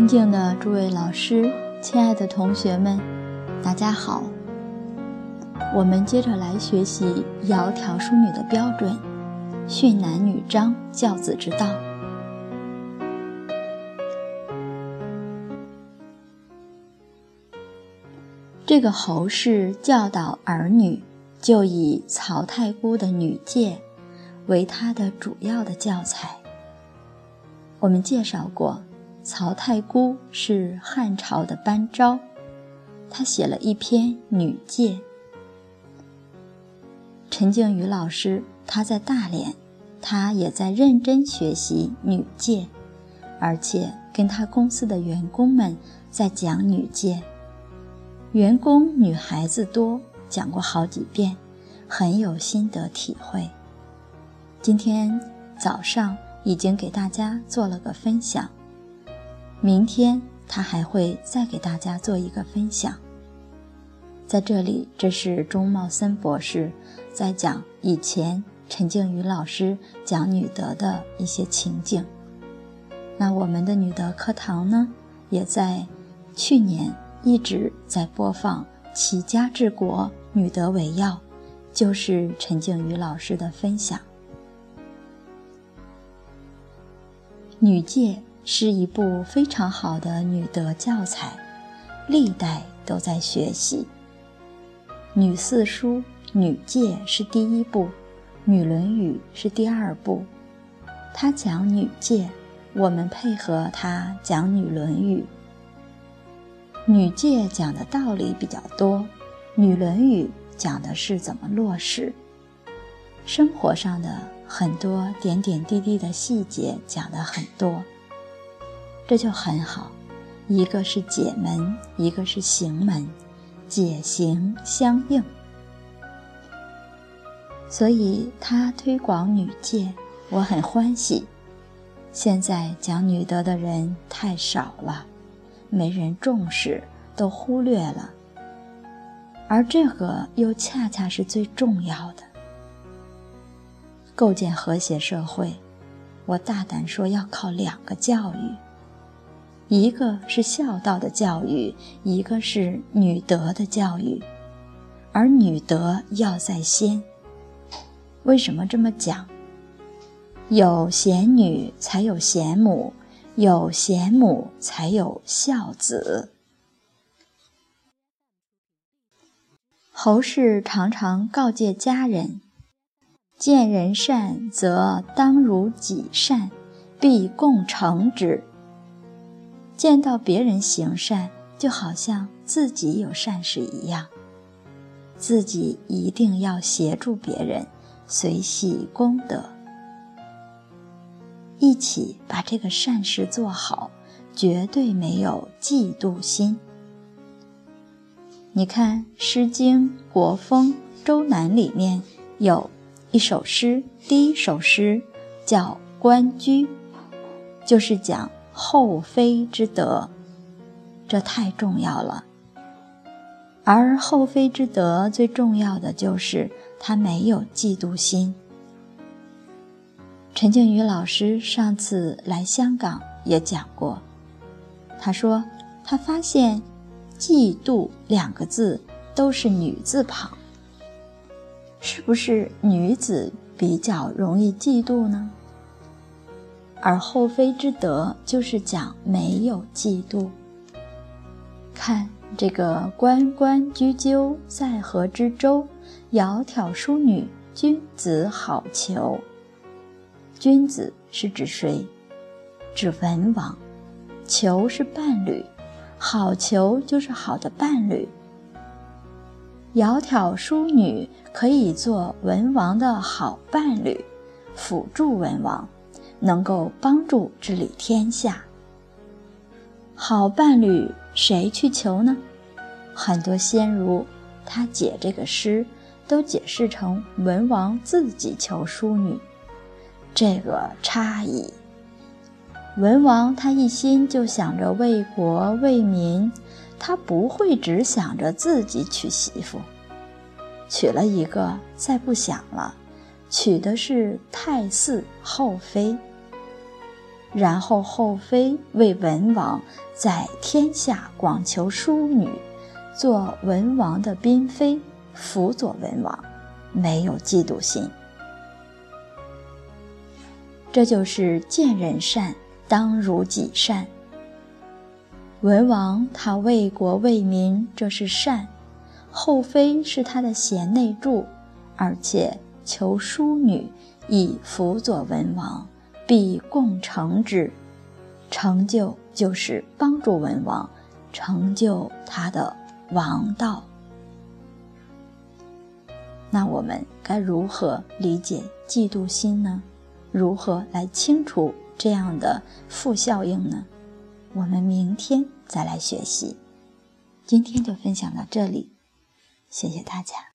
尊敬的诸位老师，亲爱的同学们，大家好。我们接着来学习“窈窕淑女”的标准，训男女章，教子之道。这个侯氏教导儿女，就以曹太姑的女诫为他的主要的教材。我们介绍过。曹太姑是汉朝的班昭，他写了一篇《女诫》。陈静瑜老师他在大连，他也在认真学习《女诫》，而且跟他公司的员工们在讲《女诫》。员工女孩子多，讲过好几遍，很有心得体会。今天早上已经给大家做了个分享。明天他还会再给大家做一个分享。在这里，这是钟茂森博士在讲以前陈静瑜老师讲女德的一些情景。那我们的女德课堂呢，也在去年一直在播放“齐家治国，女德为要”，就是陈静瑜老师的分享。女诫。是一部非常好的女德教材，历代都在学习。女四书、女诫是第一部，女论语是第二部。他讲女诫，我们配合他讲女论语。女诫讲的道理比较多，女论语讲的是怎么落实，生活上的很多点点滴滴的细节讲的很多。这就很好，一个是解门，一个是行门，解行相应。所以他推广女戒，我很欢喜。现在讲女德的人太少了，没人重视，都忽略了。而这个又恰恰是最重要的，构建和谐社会。我大胆说，要靠两个教育。一个是孝道的教育，一个是女德的教育，而女德要在先。为什么这么讲？有贤女才有贤母，有贤母才有孝子。侯氏常常告诫家人：见人善，则当如己善，必共成之。见到别人行善，就好像自己有善事一样，自己一定要协助别人，随喜功德，一起把这个善事做好，绝对没有嫉妒心。你看《诗经·国风·周南》里面有一首诗，第一首诗叫《关雎》，就是讲。后妃之德，这太重要了。而后妃之德最重要的就是她没有嫉妒心。陈静瑜老师上次来香港也讲过，他说他发现“嫉妒”两个字都是女字旁，是不是女子比较容易嫉妒呢？而后妃之德，就是讲没有嫉妒。看这个“关关雎鸠，在河之洲。窈窕淑女，君子好逑。”君子是指谁？指文王。逑是伴侣，好逑就是好的伴侣。窈窕淑女可以做文王的好伴侣，辅助文王。能够帮助治理天下。好伴侣谁去求呢？很多先儒他解这个诗，都解释成文王自己求淑女，这个差异。文王他一心就想着为国为民，他不会只想着自己娶媳妇，娶了一个再不想了，娶的是太姒后妃。然后后妃为文王在天下广求淑女，做文王的嫔妃，辅佐文王，没有嫉妒心。这就是见人善，当如己善。文王他为国为民，这是善；后妃是他的贤内助，而且求淑女以辅佐文王，必共成之。成就就是帮助文王成就他的王道。那我们该如何理解嫉妒心呢？如何来清除这样的负效应呢？我们明天再来学习。今天就分享到这里，谢谢大家。